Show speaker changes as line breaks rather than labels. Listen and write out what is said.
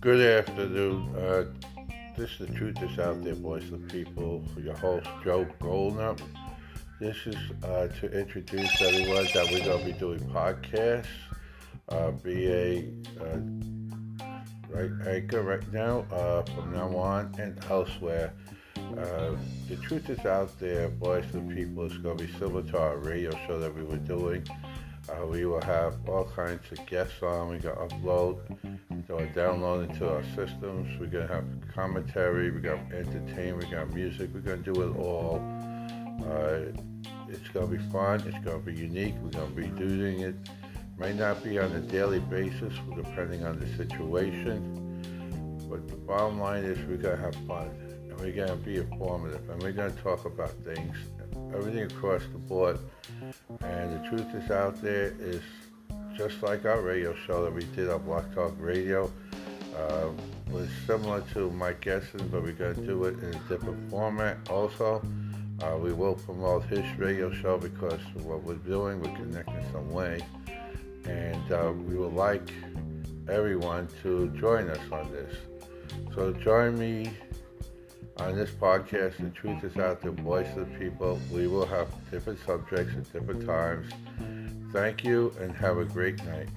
Good afternoon. Uh, this is the Truth is Out There, Voice of the People. Your host, Joe Goldner. This is uh, to introduce everyone that we're going to be doing podcasts uh, a uh, right anchor right now uh, from now on and elsewhere. Uh, the truth is out there. Of the People is going to be similar to our radio show that we were doing. Uh, we will have all kinds of guests on. We're going to upload, going to download into our systems. We're going to have commentary. We're going to entertain. We're going to music. We're going to do it all. Uh, it's going to be fun. It's going to be unique. We're going to be doing it may not be on a daily basis, depending on the situation. But the bottom line is we're going to have fun and we're going to be informative and we're going to talk about things, everything across the board. And the truth is out there is just like our radio show that we did on Blog Talk Radio. Uh, was similar to Mike Gesson, but we're going to do it in a different format also. Uh, we will promote his radio show because what we're doing, we're connecting some way and uh, we would like everyone to join us on this. So join me on this podcast. The truth is out there, voice of the people. We will have different subjects at different times. Thank you and have a great night.